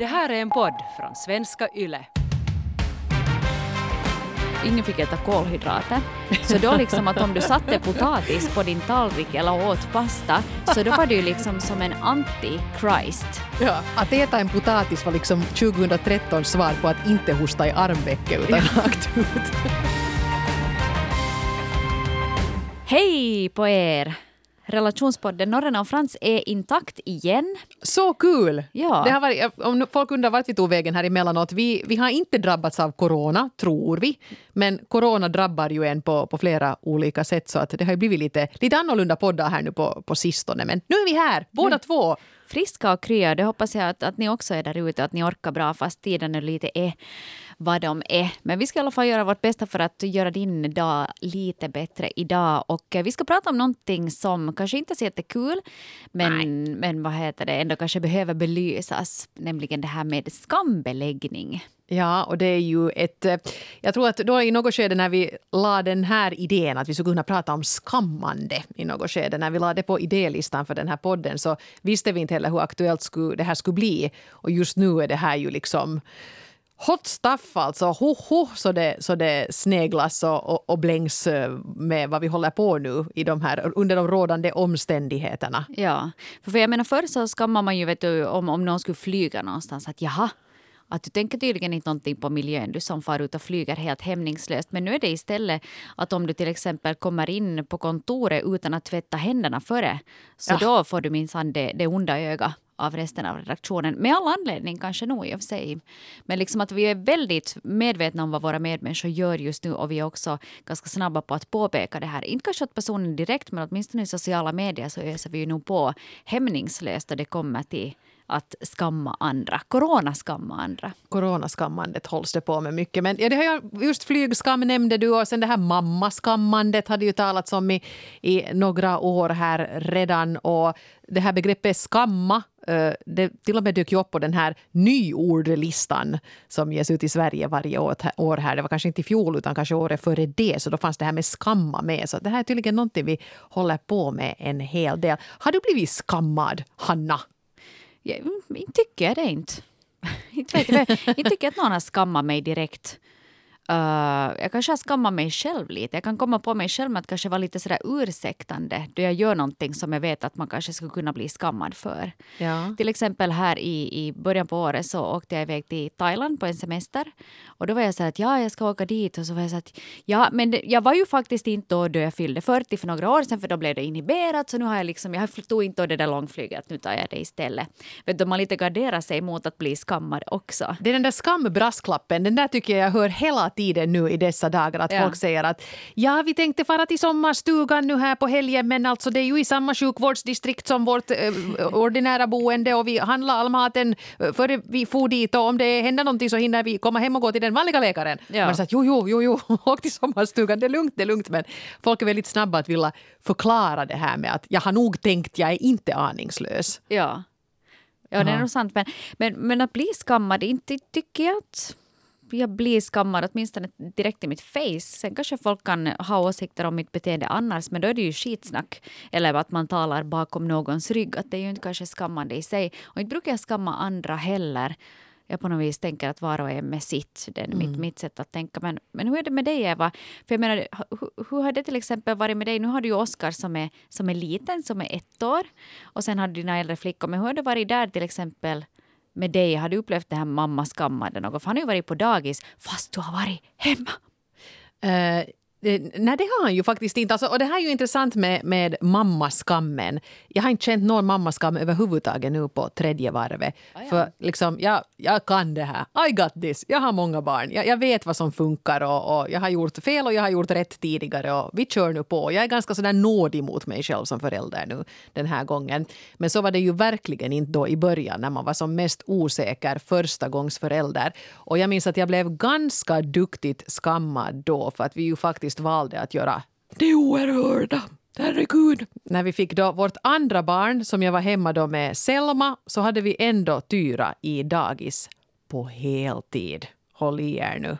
Det här är en podd från svenska YLE. ingen fick äta kolhydrater. Så då liksom att om du satte potatis på din tallrik eller åt pasta, så då var du liksom som en anti-Christ. Ja, att äta en potatis var liksom 2013 svar på att inte hosta i armvecket utan rakt ut. Hej på er! Relationspodden Norrena och Frans är intakt igen. Så kul! Ja. Det har varit, om folk undrar vart vi tog vägen här emellanåt, vi, vi har inte drabbats av corona, tror vi. Men corona drabbar ju en på, på flera olika sätt så att det har ju blivit lite, lite annorlunda poddar här nu på, på sistone. Men nu är vi här, båda Mm. två. Friska och krya, det hoppas jag att, att ni också är där ute, att ni orkar bra fast tiden är lite är vad de är. Men vi ska i alla fall göra vårt bästa för att göra din dag lite bättre idag. Och eh, vi ska prata om någonting som kanske inte är så jättekul, men, men vad heter det, ändå kanske behöver belysas. Nämligen det här med skambeläggning. Ja, och det är ju ett... eh, Jag tror att då i något skede när vi la den här idén att vi skulle kunna prata om skammande i något skede, när vi la det på idélistan för den här podden så visste vi inte heller hur aktuellt det här skulle bli. Och just nu är det här ju liksom hot stuff alltså. Ho, ho, så, det, så det sneglas och, och, och blängs eh, med vad vi håller på nu i de här, under de rådande omständigheterna. Ja, för, för jag menar förr så skammar man ju vet du, om, om någon skulle flyga någonstans att jaha, att du tänker tydligen inte någonting på miljön, du som far ut och flyger helt hämningslöst. Men nu är det istället att om du till exempel kommer in på kontoret utan att tvätta händerna före, så Ja. då får du minsann det, det onda öga av resten av redaktionen. Med all anledning kanske nog i och för sig. Men liksom att vi är väldigt medvetna om vad våra medmänniskor gör just nu och vi är också ganska snabba på att påpeka det här. Inte kanske åt personen direkt men åtminstone i sociala medier så öser vi ju nog på hämningslöst då det kommer till att skamma andra. Coronaskamma andra. Coronaskammandet hålls det på med mycket. Men ja, det har jag, just flygskam nämnde du och sen det här mammaskammandet hade ju talats om i, i några år här redan. Och det här begreppet skamma Eh, det till och med dök ju upp på den här nyordlistan som ges ut i Sverige varje år här. Det var kanske inte i fjol utan kanske året före det. Så då fanns det här med skamma med. Så det här är tydligen någonting vi håller på med en hel del. Har du blivit skammad, Hanna? Jag mm, inte tycker jag det inte. inte, vet jag, inte tycker jag att någon har skammat mig direkt. Uh, jag kanske har skammat mig själv lite. Jag kan komma på mig själv med att kanske vara lite sådär ursäktande då jag gör någonting som jag vet att man kanske skulle kunna bli skammad för. Ja. Till exempel här i, i början på året så åkte jag iväg till Thailand på en semester. Och då var jag så att ja, jag ska åka dit. Och så var jag så att ja, men det, jag var ju faktiskt inte då, då jag fyllde 40 för några år sedan för då blev det inhiberat. Så nu har jag liksom, jag tog inte det där långflyget, nu tar jag det istället. Vet du, man lite garderar sig mot att bli skammad också. Det är den där skambrasklappen, den där tycker jag jag hör hela tiden nu i dessa dagar. Att Ja. folk säger att ja, vi tänkte fara till sommarstugan nu här på helgen men alltså det är ju i samma sjukvårdsdistrikt som vårt eh, ordinära boende och vi handlar all maten eh, före vi for dit och om det händer någonting så hinner vi komma hem och gå till den vanliga läkaren. Ja. Man säger att jo, jo, jo, jo, åk till sommarstugan, det är lugnt, det är lugnt. Men folk är väldigt snabba att vilja förklara det här med att jag har nog tänkt, jag är inte aningslös. Ja. Ja, det är nog sant. Men, men, men att bli skammad, inte tycker jag att jag blir skammad åtminstone direkt i mitt face. Sen kanske folk kan ha åsikter om mitt beteende annars, men då är det ju skitsnack. Eller att man talar bakom någons rygg. Att det är ju inte kanske skammande i sig. Och inte brukar jag skamma andra heller. Jag på något vis tänker att var och en med sitt, det är mitt, mitt sätt att tänka. Men, men hur är det med dig Eva? För jag menar, hur, hur har det till exempel varit med dig? Nu har du ju Oskar som är, som är liten, som är ett år. Och sen har du dina äldre flickor. Men hur har det varit där till exempel med dig? Har du upplevt det här mammaskamman eller något? För han har ju varit på dagis fast du har varit hemma. Uh, nej, det har han ju faktiskt inte. Alltså, och det här är ju intressant med, med mammaskammen. Jag har inte känt någon mammaskam överhuvudtaget nu på tredje varvet. För liksom, jag, jag kan det här. I got this. Jag har många barn. Jag, jag vet vad som funkar och, och jag har gjort fel och jag har gjort rätt tidigare. Och vi kör nu på. Jag är ganska sådär nådig mot mig själv som förälder nu den här gången. Men så var det ju verkligen inte då i början när man var som mest osäker första gångs förälder. Och jag minns att jag blev ganska duktigt skammad då för att vi ju faktiskt valde att göra det oerhörda. Herregud. När vi fick då vårt andra barn, som jag var hemma då med Selma, så hade vi ändå Tyra i dagis på heltid. Håll i er nu.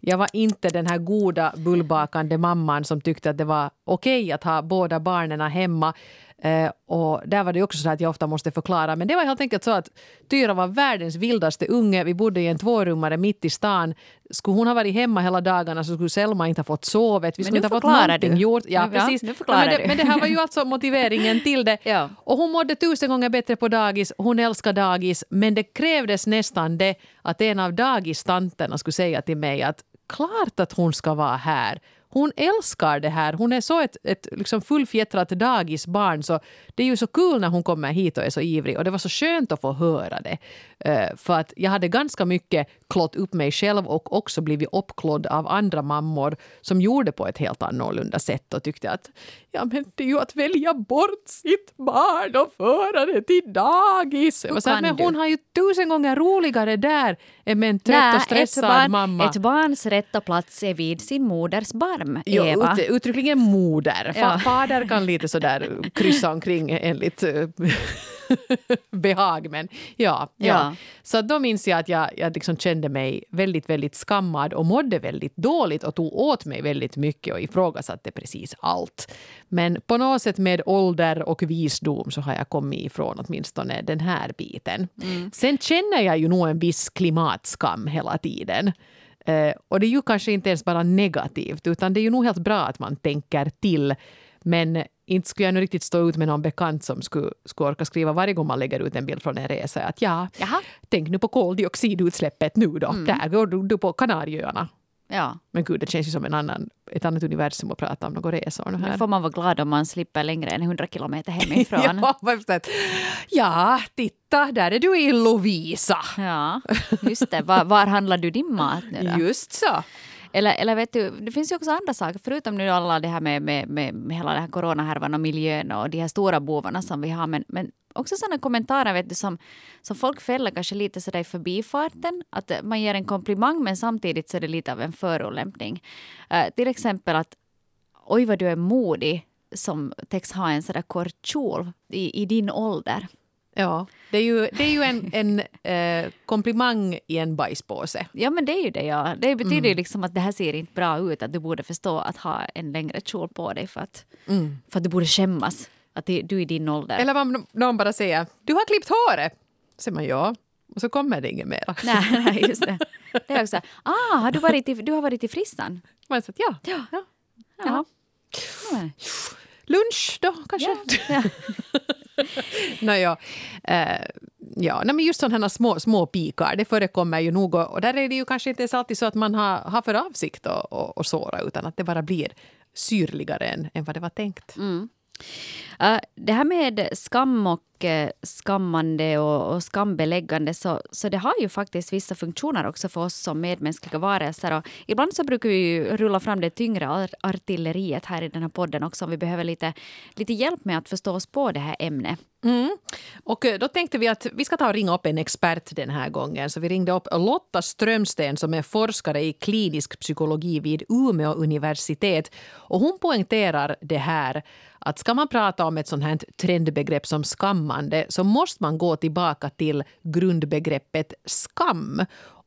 Jag var inte den här goda bullbakande mamman som tyckte att det var okej att ha båda barnen hemma. Eh, och där var det också så att jag ofta måste förklara. Men det var helt enkelt så att Tyra var världens vildaste unge. Vi bodde i en tvårummare mitt i stan. Skulle hon ha varit hemma hela dagarna så skulle Selma inte ha fått sovet. Vi Men skulle inte ha fått någonting du. gjort. Ja, ja, precis. förklarar men, det, men det här var ju alltså motiveringen till det. Ja. Och hon mådde tusen gånger bättre på dagis. Hon älskar dagis. Men det krävdes nästan det att en av dagistanterna skulle säga till mig att klart att hon ska vara här. Hon älskar det här. Hon är så ett, ett liksom fullfjättrat dagisbarn så det är ju så kul när hon kommer hit och är så ivrig. Och det var så skönt att få höra det. Eh, för att jag hade ganska mycket klått upp mig själv och också blivit uppklådd av andra mammor som gjorde på ett helt annorlunda sätt och tyckte att ja, men det är ju att välja bort sitt barn och föra det till dagis. Här, kan men du? hon har ju tusen gånger roligare där än med en trött Nej, och stressad ett, barn, mamma. ett barns rätta plats är vid sin moders barm, Jo, Eva. ut, uttryckligen moder. Fa, Ja. Fader kan lite sådär kryssa omkring enligt eh, behag. Men ja, ja. Ja. Så då minns jag att jag, jag liksom kände mig väldigt, väldigt skammad och mådde väldigt dåligt och tog åt mig väldigt mycket och ifrågasatte precis allt. Men på något sätt med ålder och visdom så har jag kommit ifrån åtminstone den här biten. Sen känner jag ju nog en viss klimatskam hela tiden. Eh, och det är ju kanske inte ens bara negativt, utan det är ju nog helt bra att man tänker till. Men inte skulle jag nu riktigt stå ut med någon bekant som skulle, skulle orka skriva varje gång man lägger ut en bild från en resa att ja, Jaha. tänk nu på koldioxidutsläppet nu då. Där går du, du på Kanarieöarna. Ja. Men gud, det känns ju som en annan, ett annat universum att prata om några resor nu här. får man vara glad om man slipper längre än 100 kilometer hemifrån. ja, ja, titta, där är du i Lovisa. ja, just det. Var, var handlar du din mat nu då? Just så. Eller, eller vet du, det finns ju också andra saker, förutom nu alla det här med, med, med, med hela den här coronahärvan och miljön och de här stora bovarna som vi har, men, men också sådana kommentarer vet du, som, som folk fäller kanske lite sådär i förbifarten, att man ger en komplimang men samtidigt så är det lite av en förolämpning. Uh, till exempel att oj vad du är modig som täcks ha en sådär kort kjol i, i din ålder. Ja, det är ju, det är ju en, en eh, komplimang i en bajspåse. Ja men det är ju det ja. Det betyder ju liksom att det här ser inte bra ut. Att du borde förstå att ha en längre kjol på dig för att, för att du borde skämmas. Att det- du är i din ålder. Eller om någon bara säger du har klippt håret. Så säger man ja. Och så kommer det inget mera. nej, nej, just det. Det är också, ah, har du, varit i, du har varit i frissan? Man säger ja. Ja. ja. Ja. Nej. Lunch då kanske? Ja. Nåja, eh, ja, nej, men just sådana här små, små pikar, det förekommer ju nog. Och och där är det ju kanske inte ens alltid så att man har, har för avsikt att, att, att såra, utan att det bara blir syrligare än, än vad det var tänkt. Mm. Uh, det här med skam och uh, skammande och, och skambeläggande så, så det har ju faktiskt vissa funktioner också för oss som medmänskliga varelser. Och ibland så brukar vi ju rulla fram det tyngre ar- artilleriet här i den här podden också om vi behöver lite, lite hjälp med att förstå oss på det här ämnet. Mm. Och eh, då tänkte vi att vi ska ta och ringa upp en expert den här gången. Så vi ringde upp Lotta Strömsten som är forskare i klinisk psykologi vid Umeå universitet. Och hon poängterar det här att ska man prata om ett sånt här trendbegrepp som skammande så måste man gå tillbaka till grundbegreppet skam.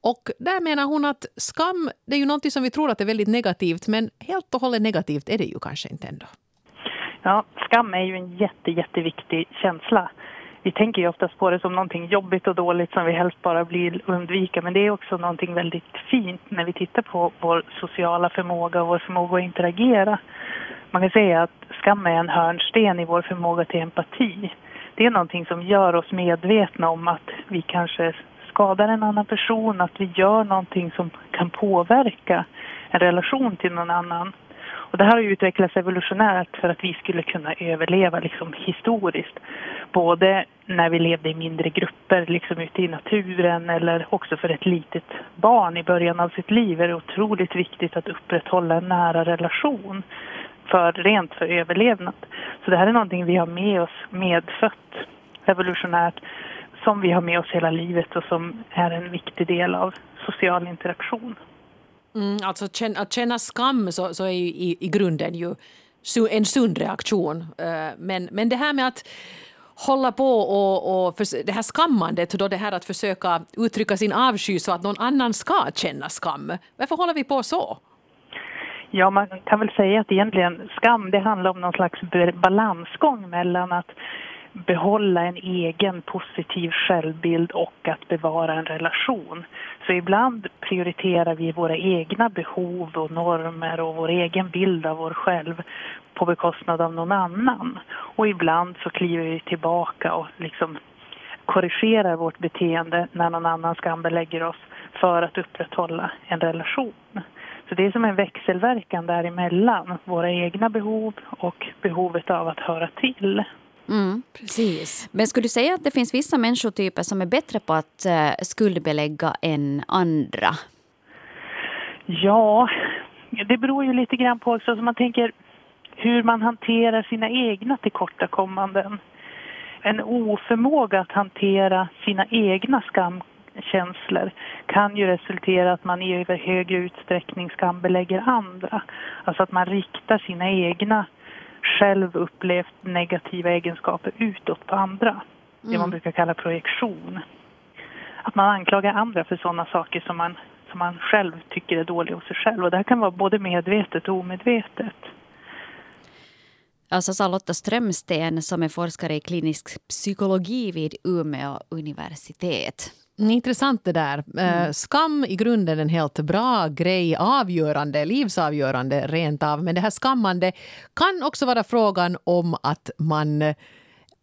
Och där menar hon att skam det är ju någonting som vi tror att är väldigt negativt men helt och hållet negativt är det ju kanske inte ändå. Ja, skam är ju en jätte, jätteviktig känsla. Vi tänker ju oftast på det som någonting jobbigt och dåligt som vi helst bara vill undvika. Men det är också någonting väldigt fint när vi tittar på vår sociala förmåga och vår förmåga att interagera. Man kan säga att skam är en hörnsten i vår förmåga till empati. Det är någonting som gör oss medvetna om att vi kanske skadar en annan person, att vi gör någonting som kan påverka en relation till någon annan. Och det här har utvecklats evolutionärt för att vi skulle kunna överleva liksom historiskt. Både när vi levde i mindre grupper liksom ute i naturen eller också för ett litet barn i början av sitt liv är det otroligt viktigt att upprätthålla en nära relation för rent för överlevnad. Så det här är någonting vi har med oss medfött evolutionärt som vi har med oss hela livet och som är en viktig del av social interaktion. Mm, alltså att känna skam så, så är ju i, i grunden ju en sund reaktion. Eh, men, men det här med att hålla på och, och för, det här skammandet, då det här att försöka uttrycka sin avsky så att någon annan ska känna skam. Varför håller vi på så? Ja, man kan väl säga att egentligen skam det handlar om någon slags balansgång mellan att behålla en egen positiv självbild och att bevara en relation. Så ibland prioriterar vi våra egna behov och normer och vår egen bild av oss själv på bekostnad av någon annan. Och ibland så kliver vi tillbaka och liksom korrigerar vårt beteende när någon annan skambelägger oss för att upprätthålla en relation. Så det är som en växelverkan däremellan, våra egna behov och behovet av att höra till. Mm. Precis. Men skulle du säga att det finns vissa människotyper som är bättre på att uh, skuldbelägga än andra? Ja, det beror ju lite grann på också. Man tänker hur man hanterar sina egna tillkortakommanden. En oförmåga att hantera sina egna skamkänslor kan ju resultera att man i högre utsträckning skambelägger andra. Alltså att man riktar sina egna själv upplevt negativa egenskaper utåt på andra. Mm. Det man mm. brukar kalla projektion. Att man anklagar andra för sådana saker som man, som man själv tycker är dåliga hos sig själv. Och det här kan vara både medvetet och omedvetet. Alltså sa Lotta Strömsten som är forskare i klinisk psykologi vid Umeå universitet. Intressant det där. Eh, mm. Skam i grunden en helt bra grej, avgörande, livsavgörande rent av. Men det här skammande kan också vara frågan om att man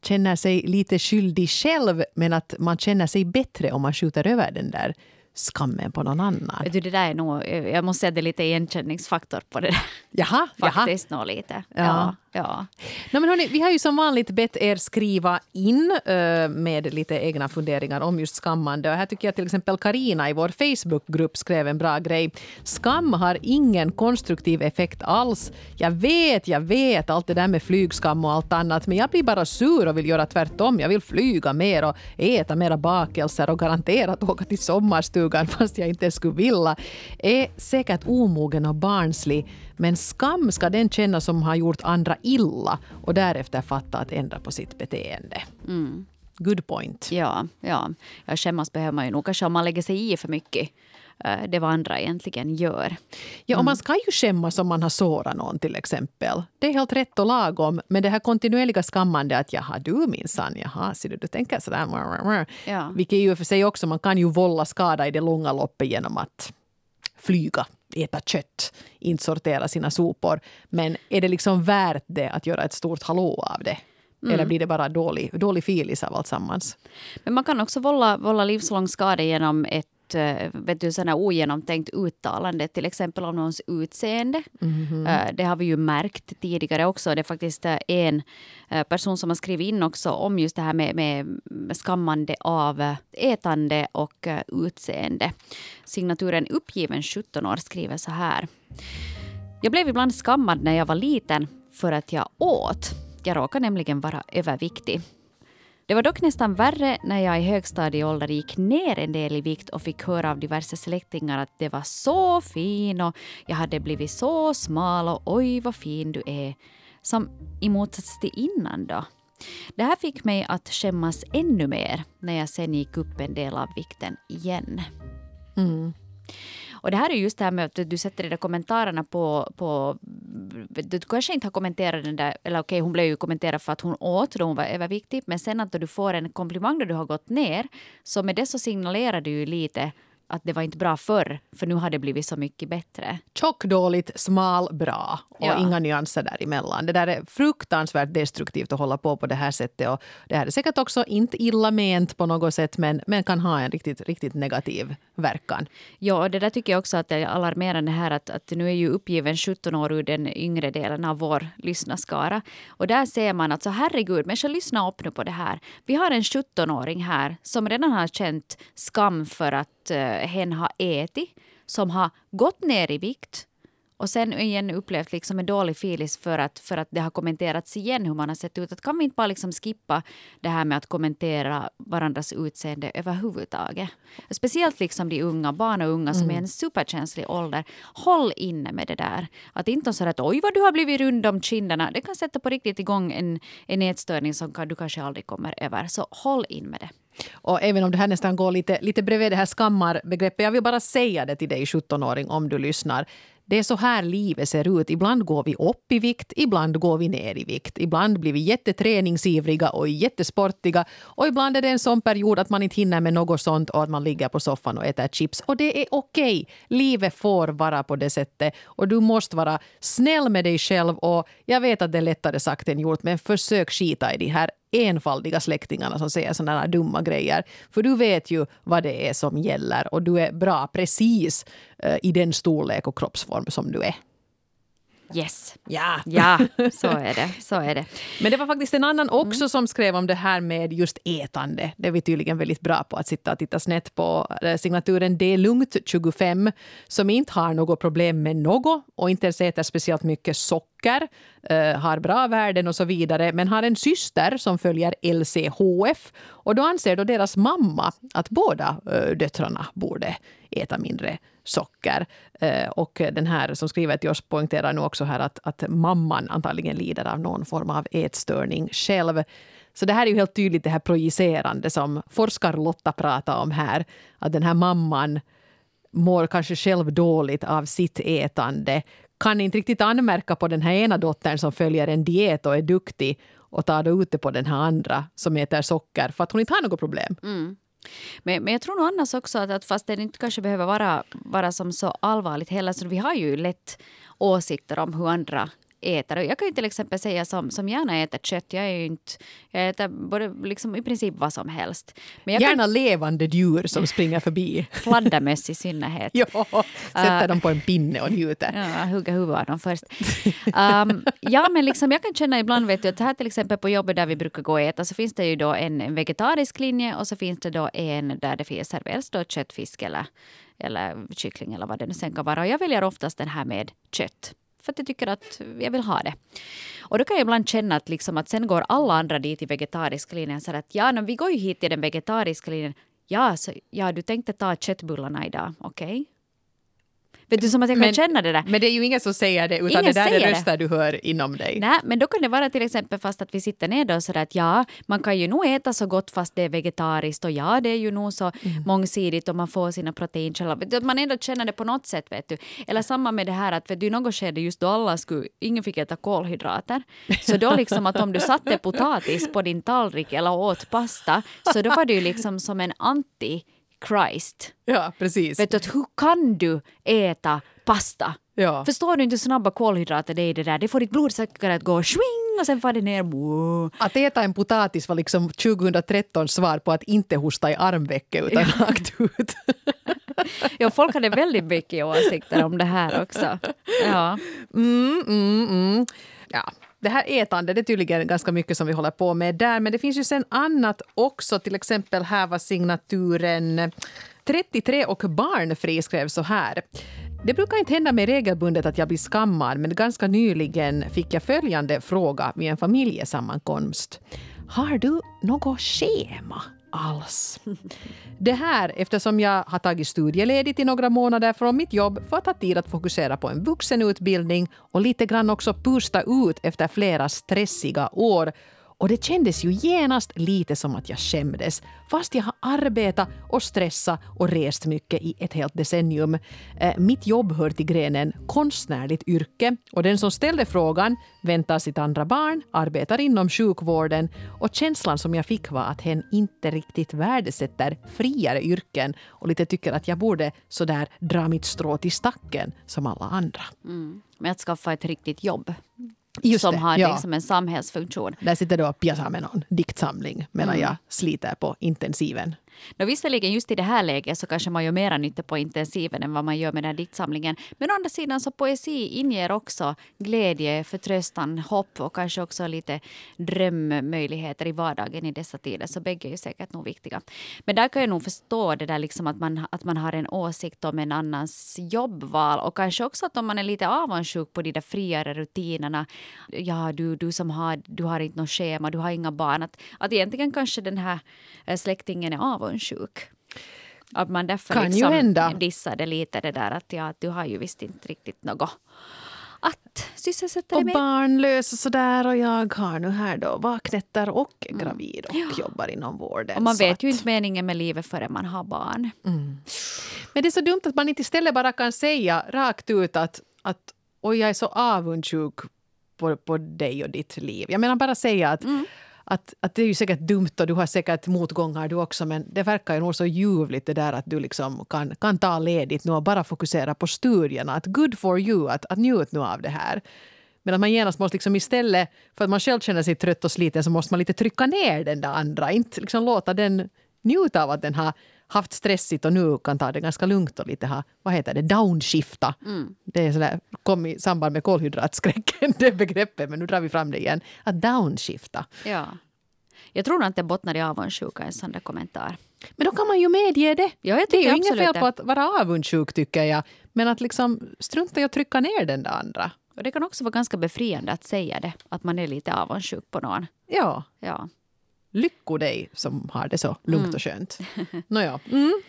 känner sig lite skyldig själv men att man känner sig bättre om man skjuter över den där skammen på någon annan. Du, det där är nog, jag måste säga det är lite igenkänningsfaktor på det där. Jaha, Faktiskt jaha. nog lite. Ja. ja. Ja. No, men hörni, vi har ju som vanligt bett er skriva in uh, med lite egna funderingar om just skammande. Och här tycker jag till exempel Karina i vår Facebookgrupp skrev en bra grej. Skam har ingen konstruktiv effekt alls. Jag vet, jag vet allt det där med flygskam och allt annat men jag blir bara sur och vill göra tvärtom. Jag vill flyga mer och äta mera bakelser och garanterat åka till sommarstugan fast jag inte skulle vilja. Är säkert omogen och barnslig men skam ska den känna som har gjort andra illa och därefter fatta att ändra på sitt beteende. Mm. Good point. Ja, ja. ja, skämmas behöver man ju nog kanske om man lägger sig i för mycket eh, det vad andra egentligen gör. Ja, och man mm. ska ju skämmas om man har sårat någon till exempel. Det är helt rätt och lagom. Men det här kontinuerliga skammandet att jaha, du minsann, jaha, ser du, du tänker sådär. Ja. Vilket ju för sig också, man kan ju vålla skada i det långa loppet genom att flyga äta kött, inte sortera sina sopor. Men är det liksom värt det att göra ett stort hallå av det? Mm. Eller blir det bara dålig, dålig filis av alltsammans? Men man kan också vålla, vålla livslång skada genom ett Eh, vet du, sådana ogenomtänkt uttalande, till exempel om någons utseende. Mm -hmm. Det har vi ju märkt tidigare också. Det är faktiskt eh, en person som har skrivit in också om just det här med, med skammande av ätande och utseende. Signaturen Uppgiven 17 år skriver så här. Jag blev ibland skammad när jag var liten för att jag åt. Jag råkar nämligen vara överviktig. Det var dock nästan värre när jag i högstadieålder gick ner en del i vikt och fick höra av diverse släktingar att det var så fin och jag hade blivit så smal och oj vad fin du är. Som i motsats till innan då. Det här fick mig att skämmas ännu mer när jag sen gick upp en del av vikten igen. Mm. Och det här är just det här med att du sätter de där kommentarerna på, på du kanske inte har kommenterat den där, eller okej hon blev ju kommenterad för att hon åt då hon var överviktig, men sen att du får en komplimang då du har gått ner, så med det så signalerar du ju lite att det var inte bra förr, för nu har det blivit så mycket bättre. Tjock, dåligt, smal, bra och ja. inga nyanser däremellan. Det där är fruktansvärt destruktivt att hålla på på det här sättet. Och det här är säkert också inte illa ment på något sätt men, men kan ha en riktigt, riktigt negativ verkan. Ja, det där tycker jag också att det är alarmerande här att, att nu är ju uppgiven 17 år ur den yngre delen av vår lyssnarskara. Och där ser man att så herregud, människor lyssna upp nu på det här. Vi har en 17-åring här som redan har känt skam för att uh, hen har ätit, som har gått ner i vikt och sen igen upplevt liksom en dålig filis för att, för att det har kommenterats igen hur man har sett ut. Att kan vi inte bara liksom skippa det här med att kommentera varandras utseende överhuvudtaget? Speciellt liksom de unga, barn och unga mm. som är i en superkänslig ålder. Håll inne med det där. Att inte säga att oj vad du har blivit rund om kinderna. Det kan sätta på riktigt igång en, en ätstörning som du kanske aldrig kommer över. Så håll in med det. Och även om det här nästan går lite, lite bredvid det här skammarbegreppet, jag vill bara säga det till dig 17-åring om du lyssnar Det är så här livet ser ut. Ibland går vi upp i vikt, ibland går vi ner i vikt. Ibland blir vi jätteträningsivriga och jättesportiga och ibland är det en sån period att man inte hinner med något sånt och att man ligger på soffan och äter chips. Och det är okej. Okay. Livet får vara på det sättet och du måste vara snäll med dig själv och jag vet att det är lättare sagt än gjort men försök skita i de här enfaldiga släktingarna som säger sådana här dumma grejer. För du vet ju vad det är som gäller och du är bra precis eh, i den storlek och kroppsform som du är. Yes. Ja. ja, så är det. Så är det. Men det var faktiskt en annan också mm. som skrev om det här med just ätande. Det är vi tydligen väldigt bra på att sitta och titta snett på. Eh, signaturen Det är lugnt 25 som inte har något problem med något och inte ens äter speciellt mycket socker, eh, har bra värden och så vidare men har en syster som följer LCHF och då anser då deras mamma att båda eh, döttrarna borde äta mindre socker. Eh, och den här som skriver till oss poängterar nu också här att, att mamman antagligen lider av någon form av ätstörning själv. Så det här är ju helt tydligt det här projicerande som forskar-Lotta pratar om här. Att den här mamman mår kanske själv dåligt av sitt ätande kan inte riktigt anmärka på den här ena dottern som följer en diet och är duktig och tar det ute på den här andra som äter socker för att hon inte har något problem. Mm. Men, men jag tror nog annars också att, att fast det inte kanske behöver vara, vara som så allvarligt heller så vi har ju lätt åsikter om hur andra äter. Jag kan ju till exempel säga som, som gärna äter kött. Jag, är ju inte, jag äter både, liksom, i princip vad som helst. Men gärna kan... levande djur som springer förbi. Fladdermöss i synnerhet. ja, sätter uh, dem på en pinne och njuter. Ja, hugga huvudet av dem först. Um, ja, men liksom, jag kan känna ibland vet du, att här till exempel på jobbet där vi brukar gå och äta så finns det ju då en vegetarisk linje och så finns det då en där det serveras då kött, fisk eller, eller kyckling eller vad det nu sen kan vara. Och jag väljer oftast den här med kött för att jag tycker att jag vill ha det. Och då kan jag ibland känna att, liksom att sen går alla andra dit i vegetariska linjen. Så att ja, vi går ju hit till den vegetariska linjen. Ja, så, ja, du tänkte ta köttbullarna idag, okej? Okay. Vet du, som att jag kan men, känna det där. Men det är ju ingen som säger det, utan ingen det där är röster du hör inom dig. Nej, men då kan det vara till exempel fast att vi sitter ner och sådär att ja, man kan ju nog äta så gott fast det är vegetariskt och ja, det är ju nog så mm. mångsidigt och man får sina proteinkällor. Man ändå känner det på något sätt, vet du. Eller samma med det här att vet du, i något skede just då alla skulle, ingen fick äta kolhydrater. Så då liksom att om du satte potatis på din tallrik eller åt pasta, så då var det ju liksom som en anti Christ. Ja, precis. Vet du, att hur kan du äta pasta? Ja. Förstår du inte hur snabba kolhydrater det är i det där? Det får ditt blodsocker att gå swing och sen far det ner. Wow. Att äta en potatis var liksom 2013 svar på att inte hosta i armvecket utan ja. rakt ut. ja, folk hade väldigt mycket åsikter om det här också. Ja. Mm, mm, mm. ja det här ätandet det är tydligen ganska mycket som vi håller på med där. Men det finns ju sen annat också. Till exempel här var signaturen 33 och barnfri skrev så här. Det brukar inte hända mig regelbundet att jag blir skammad men ganska nyligen fick jag följande fråga vid en familjesammankomst. Har du något schema? Alls. Det här eftersom jag har tagit studieledigt i några månader från mitt jobb för att ha tid att fokusera på en vuxenutbildning och lite grann också pusta ut efter flera stressiga år och det kändes ju genast lite som att jag skämdes fast jag har arbetat och stressat och rest mycket i ett helt decennium. Eh, mitt jobb hör till grenen konstnärligt yrke och den som ställde frågan väntar sitt andra barn, arbetar inom sjukvården och känslan som jag fick var att hen inte riktigt värdesätter friare yrken och lite tycker att jag borde sådär dra mitt strå till stacken som alla andra. Mm. Med att skaffa ett riktigt jobb. Just som det, har ja. liksom en samhällsfunktion. Där sitter du och pjassar med någon diktsamling medan mm. jag sliter på intensiven. Nå, visserligen just i det här läget så kanske man gör mera nytta på intensiven än vad man gör med den här diktsamlingen. Men å andra sidan så poesi inger också glädje, förtröstan, hopp och kanske också lite drömmöjligheter i vardagen i dessa tider. Så bägge är ju säkert nog viktiga. Men där kan jag nog förstå det där liksom att man, att man har en åsikt om en annans jobbval och kanske också att om man är lite avundsjuk på de där friare rutinerna. Ja, du, du som har, du har inte något schema, du har inga barn. Att, att egentligen kanske den här eh, släktingen är avundsjuk avundsjuk. Att man därför kan liksom ju hända. dissade lite det där att ja, du har ju visst inte riktigt något att sysselsätta dig med. Och barnlös och sådär och jag har nu här då vaknätter och mm. gravid och ja. jobbar inom vården. Och man vet att... ju inte meningen med livet förrän man har barn. Mm. Men det är så dumt att man inte istället bara kan säga rakt ut att att oj, jag är så avundsjuk på, på dig och ditt liv. Jag menar bara säga att, mm att, att det är ju säkert dumt och du har säkert motgångar du också men det verkar ju nog så ljuvligt det där att du liksom kan, kan ta ledigt nu och bara fokusera på studierna. Att good for you, att, att njut nu av det här. Men att man genast måste liksom istället för att man själv känner sig trött och sliten så måste man lite trycka ner den där andra. Inte liksom låta den njuta av att den har haft stressigt och nu kan ta det ganska lugnt och lite ha, vad heter det, downshifta. Mm. Det är sådär, kom i samband med kolhydratskräcken, det begreppet, men nu drar vi fram det igen. Att downshifta. Ja. Jag tror nog att det bottnar i avundsjuka, en sån där kommentar. Men då kan man ju medge det. Ja, jag det är ju inget fel på att vara avundsjuk tycker jag. Men att liksom strunta i att trycka ner den där andra. Och det kan också vara ganska befriande att säga det, att man är lite avundsjuk på någon. Ja. ja. Lycko dig som har det så lugnt mm. och skönt. Nåja. Mm.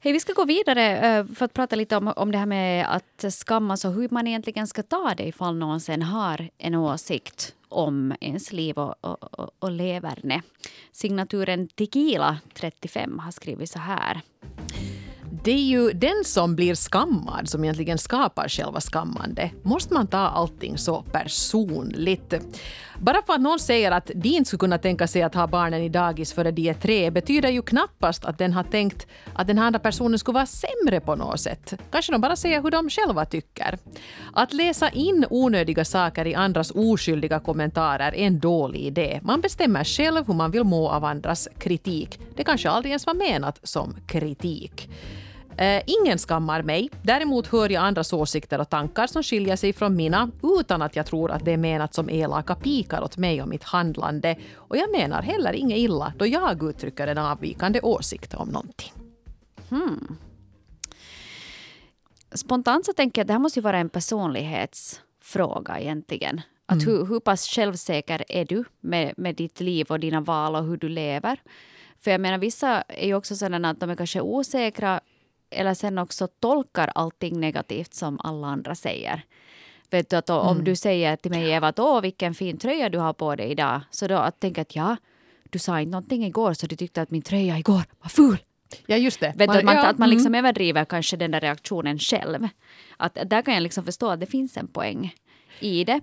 Hej, vi ska gå vidare eh, för att prata lite om, om det här med att skammas och hur man egentligen ska ta det ifall någon sen har en åsikt om ens liv och, och, och, och leverne. Signaturen Tequila 35 har skrivit så här. Det är ju den som blir skammad som egentligen skapar själva skammande. Måste man ta allting så personligt? Bara för att någon säger att de inte skulle kunna tänka sig att ha barnen i dagis före de är tre betyder ju knappast att den har tänkt att den andra personen skulle vara sämre på något sätt. Kanske de bara säger hur de själva tycker. Att läsa in onödiga saker i andras oskyldiga kommentarer är en dålig idé. Man bestämmer själv hur man vill må av andras kritik. Det kanske aldrig ens var menat som kritik. Uh, ingen skammar mig. Däremot hör jag andras åsikter och tankar som skiljer sig från mina utan att jag tror att det är menat som elaka pikar åt mig och mitt handlande. Och jag menar heller inget illa då jag uttrycker en avvikande åsikt om någonting. Hmm. Spontant så tänker jag att det här måste ju vara en personlighetsfråga egentligen. Att mm. hur, hur pass självsäker är du med, med ditt liv och dina val och hur du lever? För jag menar vissa är ju också sådana att de är kanske osäkra eller sen också tolkar allting negativt som alla andra säger. Vet du, att om mm. du säger till mig Eva att åh vilken fin tröja du har på dig idag. Så då att tänka att ja, du sa inte någonting igår så du tyckte att min tröja igår var ful. Ja just det. Man, att man, ja, att man liksom mm. överdriver kanske den där reaktionen själv. Att där kan jag liksom förstå att det finns en poäng i det.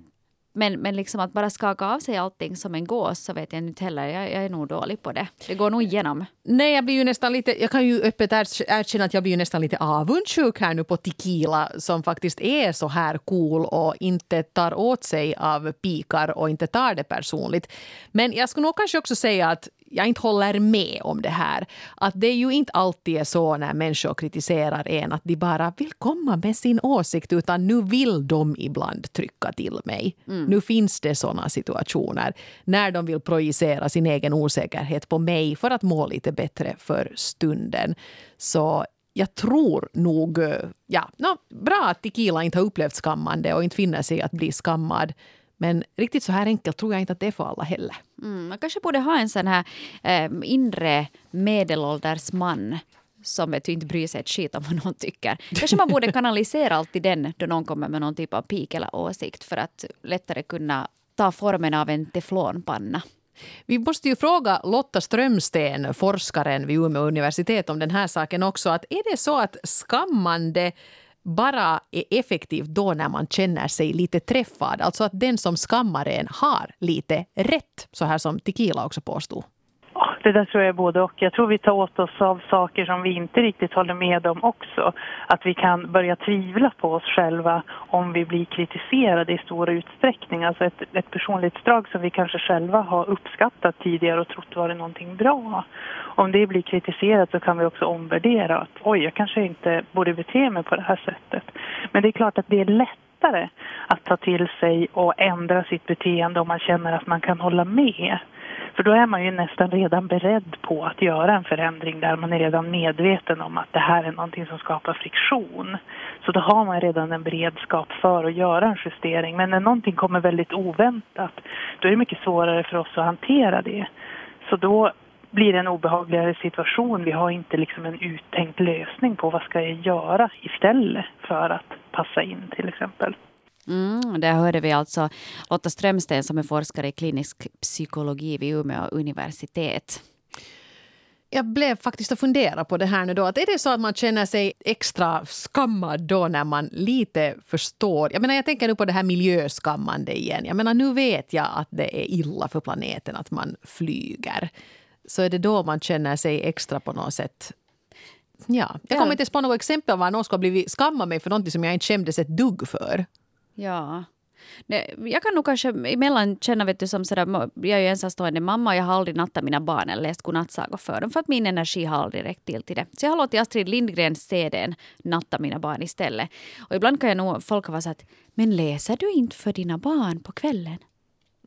Men, men liksom att bara skaka av sig allting som en gås så vet jag inte heller. Jag, jag, är nog dålig på det. Det går nog igenom. Nej, jag blir ju nästan lite... Jag kan ju öppet erkänna att jag blir ju nästan lite avundsjuk här nu på Tequila som faktiskt är så här cool och inte tar åt sig av pikar och inte tar det personligt. Men jag skulle nog kanske också säga att jag inte håller med om det här. Att det är ju inte alltid är så när människor kritiserar en att de bara vill komma med sin åsikt utan nu vill de ibland trycka till mig. Mm. Nu finns det såna situationer när de vill projicera sin egen osäkerhet på mig för att må lite bättre för stunden. Så jag tror nog... Ja, no, bra att Tequila inte har upplevt skammande och inte finner sig att bli skammad. Men riktigt så här enkelt tror jag inte att det är för alla heller. Mm, man kanske borde ha en sån här eh, inre medelålders man som vet, inte bryr sig ett skit om vad någon tycker. Kanske man borde kanalisera alltid den då någon kommer med någon typ av pik eller åsikt för att lättare kunna ta formen av en teflonpanna. Vi måste ju fråga Lotta Strömsten, forskaren vid Umeå universitet, om den här saken också. Att är det så att skammande bara är effektivt då när man känner sig lite träffad. Alltså att den som skammar en har lite rätt, så här som Tequila också påstod. Det där tror jag är både och. Jag tror vi tar åt oss av saker som vi inte riktigt håller med om också. Att vi kan börja tvivla på oss själva om vi blir kritiserade i stor utsträckning. Alltså ett, ett personlighetsdrag som vi kanske själva har uppskattat tidigare och trott var någonting bra. Om det blir kritiserat så kan vi också omvärdera att oj, jag kanske inte borde bete mig på det här sättet. Men det är klart att det är lättare att ta till sig och ändra sitt beteende om man känner att man kan hålla med. För då är man ju nästan redan beredd på att göra en förändring där man är redan medveten om att det här är någonting som skapar friktion. Så då har man redan en beredskap för att göra en justering. Men när någonting kommer väldigt oväntat, då är det mycket svårare för oss att hantera det. Så då blir det en obehagligare situation. Vi har inte liksom en uttänkt lösning på vad ska jag göra istället för att passa in till exempel. Mm, där hörde vi alltså Lotta Strömsten som är forskare i klinisk psykologi vid Umeå universitet. jag blev faktiskt att fundera på det här nu då. Att är det så att man känner sig extra skammad då när man lite förstår? Jag menar, jag tänker nu på det här miljöskammande igen. Jag menar, nu vet jag att det är illa för planeten att man flyger. Så är det då man känner sig extra på något sätt Ja, jag kommer inte ens på något exempel var någon skulle ha blivit skamma mig för något som jag inte kändes ett dugg för. Ja. Nej, jag kan nog kanske emellan känna, vet du, som sådär, jag är ju ensamstående mamma och jag har aldrig nattat mina barn eller läst godnattsagor för dem för att min energi har aldrig räckt till till det. Så jag har låtit Astrid Lindgrens CDn natta mina barn istället. Och ibland kan jag nog, folk vara så att, men läser du inte för dina barn på kvällen?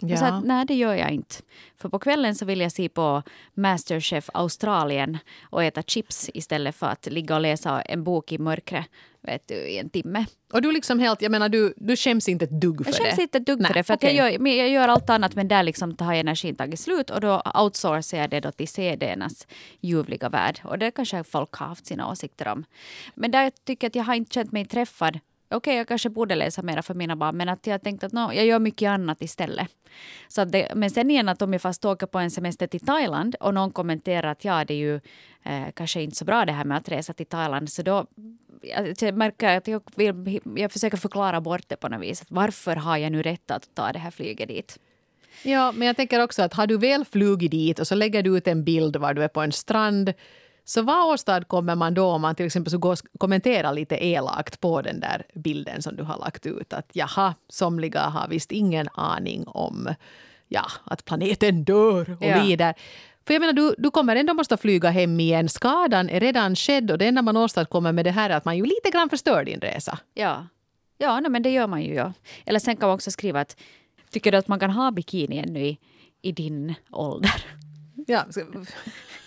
Ja. Så att, nej, det gör jag inte. För på kvällen så vill jag se på Masterchef Australien och äta chips istället för att ligga och läsa en bok i mörkret vet du, i en timme. Och du liksom helt, jag menar du, du skäms inte ett dugg för det? Jag skäms inte ett dugg Nej, för det. För okay. jag, gör, jag gör allt annat men där liksom har energin tagit slut och då outsourcar jag det då till CD-ernas ljuvliga värld. Och det kanske folk har haft sina åsikter om. Men där tycker jag att jag har inte känt mig träffad okej, okay, jag kanske borde läsa mera för mina barn, men att jag tänkte att no, jag gör mycket annat istället. Så det, men sen igen att om jag fast åker på en semester till Thailand och någon kommenterar att ja, det är ju eh, kanske inte så bra det här med att resa till Thailand, så då jag märker att jag, vill, jag försöker förklara bort det på något vis. Varför har jag nu rätt att ta det här flyget dit? Ja, men jag tänker också att har du väl flugit dit och så lägger du ut en bild var du är på en strand så vad åstadkommer man då om man till exempel så kommenterar lite elakt på den där bilden som du har lagt ut? Att jaha, somliga har visst ingen aning om ja, att planeten dör och ja. lider. För jag menar, du, du kommer ändå måste flyga hem igen. Skadan är redan skedd och det enda man åstadkommer med det här är att man ju lite grann förstör din resa. Ja, ja nej, men det gör man ju. Ja. Eller sen kan man också skriva att tycker du att man kan ha bikini ännu i, i din ålder? Ja,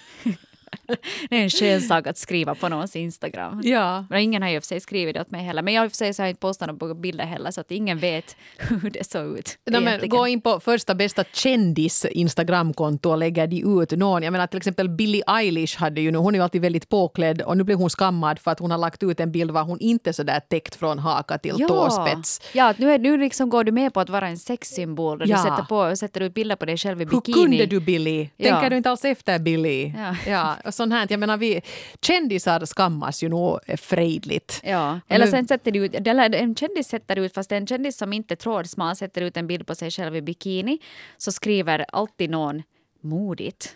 det är en skön sak att skriva på någons Instagram. Ja. Men ingen har ju för sig skrivit det åt mig heller. Men jag för sig har inte postat några bilder heller så att ingen vet hur det såg ut. Nej, men gå in på första bästa kändis Instagramkonto och lägger de ut någon. Jag menar till exempel Billie Eilish hade ju nu, hon är ju alltid väldigt påklädd och nu blev hon skammad för att hon har lagt ut en bild var hon inte så där täckt från haka till ja. tåspets. Ja, nu, är, nu liksom går du med på att vara en sexsymbol. Ja. Du sätter, på, sätter ut bilder på dig själv i bikini. Hur kunde du Billie? Tänker ja. du inte alls efter Billie? Ja. ja sånt här. Jag menar, vi, kändisar skammas ju nog frejdligt. Ja, eller sen sätter du ut, eller en kändis sätter ut, fast en kändis som inte är trådsmal sätter ut en bild på sig själv i bikini, så skriver alltid någon modigt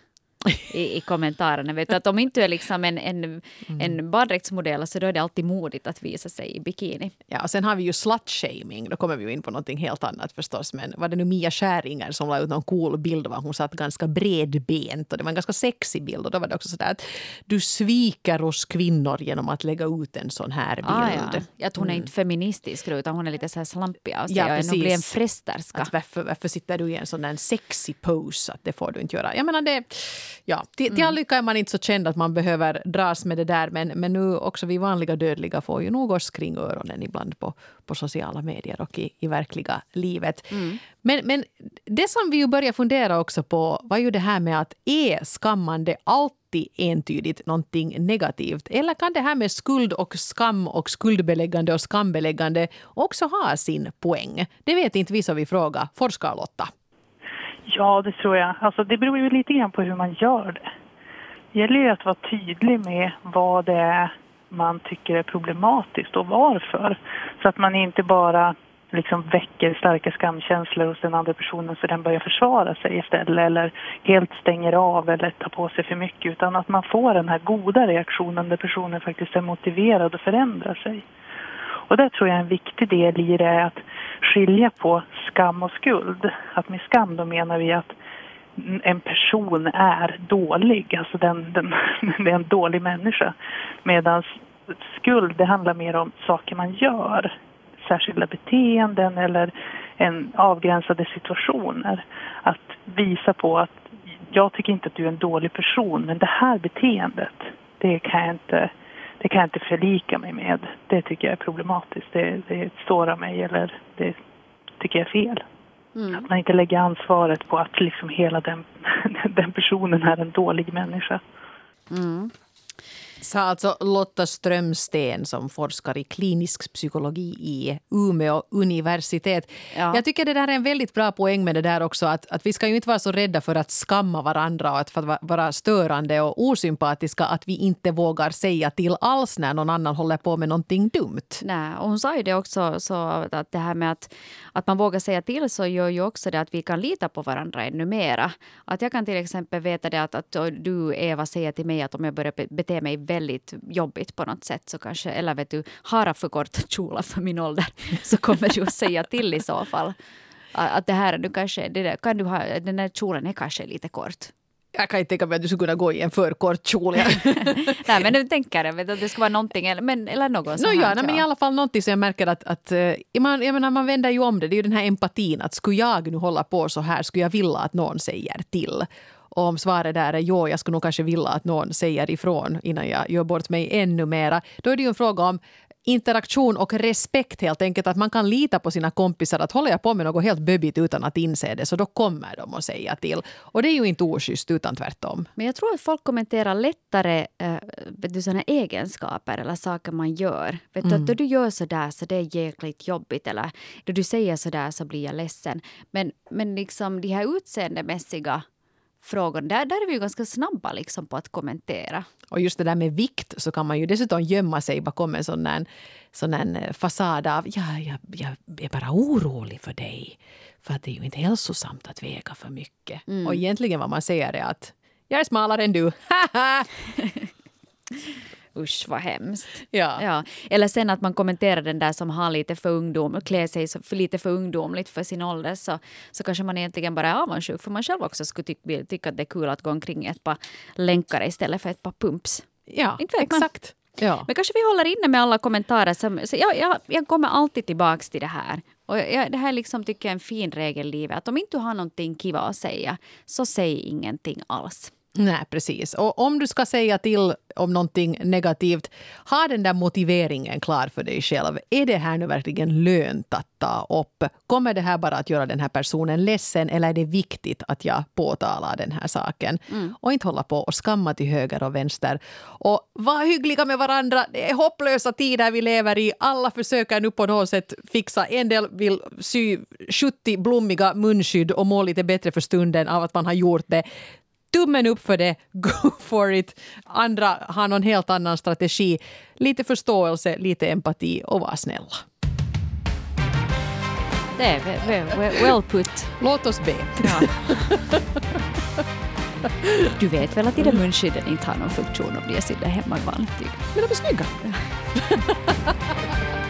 i, i kommentarerna. Vet du, att om inte du är liksom en, en, mm. en baddräktsmodell så då är det alltid modigt att visa sig i bikini. Ja, och sen har vi ju slut-shaming. Då kommer vi ju in på någonting helt annat förstås. Men var det nu Mia Skäringer som la ut någon cool bild var hon satt ganska bredbent och det var en ganska sexig bild. Och då var det också sådär att du sviker oss kvinnor genom att lägga ut en sån här bild. Ah, ja. Att hon är mm. inte feministisk utan hon är lite så här slampig av sig ja, och blir en fresterska. Att varför, varför sitter du i en sån där sexy pose? Att det får du inte göra. Jag menar det ja, till, till all mm. lycka är man inte så känd att man behöver dras med det där. Men, men nu också vi vanliga dödliga får ju nog oss kring öronen ibland på, på sociala medier och i, i verkliga livet. Mm. Men, men det som vi ju börjar fundera också på var ju det här med att är skammande alltid entydigt någonting negativt? Eller kan det här med skuld och skam och skuldbeläggande och skambeläggande också ha sin poäng? Det vet inte vi, så vi frågar forskar-Lotta. Ja, det tror jag. Alltså, det beror ju lite grann på hur man gör det. Det gäller ju att vara tydlig med vad det är man tycker är problematiskt och varför. Så att man inte bara liksom väcker starka skamkänslor hos den andra personen så den börjar försvara sig istället eller helt stänger av eller tar på sig för mycket utan att man får den här goda reaktionen där personen faktiskt är motiverad att förändra sig. Och det tror jag är en viktig del i det är att skilja på skam och skuld. Att med skam då menar vi att en person är dålig, alltså den, den, det är en dålig människa. Medan skuld, det handlar mer om saker man gör. Särskilda beteenden eller en avgränsade situationer. Att visa på att jag tycker inte att du är en dålig person men det här beteendet, det kan jag inte det kan jag inte förlika mig med. Det tycker jag är problematiskt. Det, det sårar mig eller det tycker jag är fel. Mm. Att man inte lägger ansvaret på att liksom hela den, den personen är en dålig människa. Mm. Sa alltså Lotta Strömsten som forskar i klinisk psykologi i Umeå universitet. Ja. Jag tycker det där är en väldigt bra poäng med det där också att, att vi ska ju inte vara så rädda för att skamma varandra och att för att va- vara störande och osympatiska att vi inte vågar säga till alls när någon annan håller på med någonting dumt. Nej, och hon sa ju det också, så att det här med att, att man vågar säga till så gör ju också det att vi kan lita på varandra ännu mera. Att jag kan till exempel veta det att, att du Eva säger till mig att om jag börjar be- bete mig väldigt jobbigt på något sätt så kanske, eller vet du, har för korta kjolar för min ålder så kommer du att säga till i så fall. Att det här, du kanske, det där, kan du ha, den där kjolen är kanske lite kort. Jag kan inte tänka mig att du skulle kunna gå i en för kort kjol. Nej men du tänker jag att det ska vara någonting eller, men, eller något No, ja, nej, men I alla fall någonting som jag märker att, att eh, man, jag menar, man vänder ju om det. Det är ju den här empatin. Att skulle jag nu hålla på så här, skulle jag vilja att någon säger till? Och om svaret där är ja, jag skulle nog kanske vilja att någon säger ifrån innan jag gör bort mig ännu mera. Då är det ju en fråga om interaktion och respekt helt enkelt. Att man kan lita på sina kompisar. Att håller jag på med något helt böbbigt utan att inse det så då kommer de att säga till. Och det är ju inte oschysst utan tvärtom. Men jag tror att folk kommenterar lättare äh, du, såna egenskaper eller saker man gör. Vet du, att då du gör så där så det är jäkligt jobbigt eller då du säger så där så blir jag ledsen. Men, men liksom de här utseendemässiga frågorna, där, där är vi ju ganska snabba liksom på att kommentera. Och just det där med vikt så kan man ju dessutom gömma sig bakom en sån där, sån där fasad av ja, jag, jag är bara orolig för dig. För att det är ju inte hälsosamt att väga för mycket. Och egentligen vad man säger är att jag är smalare än du. Usch vad hemskt. ja. Ja. Eller sen att man kommenterar den där som har lite för ungdom, klär sig för lite för ungdomligt för sin ålder så, så kanske man egentligen bara är avundsjuk för man själv också skulle tycka, tycka att det är kul att gå omkring i ett par länkare istället för ett par pumps. ja, Inte exakt. Ja. Men kanske vi håller inne med alla kommentarer. Som, så jag, jag, jag kommer alltid tillbaks till det här. Och jag, det här liksom tycker jag är en fin regel i livet. Att om inte du har någonting kiva att säga så säg ingenting alls. Nej, precis. Och om du ska säga till om någonting negativt, ha den där motiveringen klar för dig själv. Är det här nu verkligen lönt att ta upp? Kommer det här bara att göra den här personen ledsen eller är det viktigt att jag påtalar den här saken? Och inte hålla på och skamma till höger och vänster. Och var hyggliga med varandra. Det är hopplösa tider vi lever i. Alla försöker nu på något sätt fixa. En del vill sy 70 blommiga munskydd och må lite bättre för stunden av att man har gjort det tummen upp för det, go for it. Andra har någon helt annan strategi. Lite förståelse, lite empati och var snälla. Det är ve- well put. Låt oss be. Ja. Du vet väl att de där munskydden inte har någon funktion om de är sydda hemma i vanligt tyg? Men de är snygga.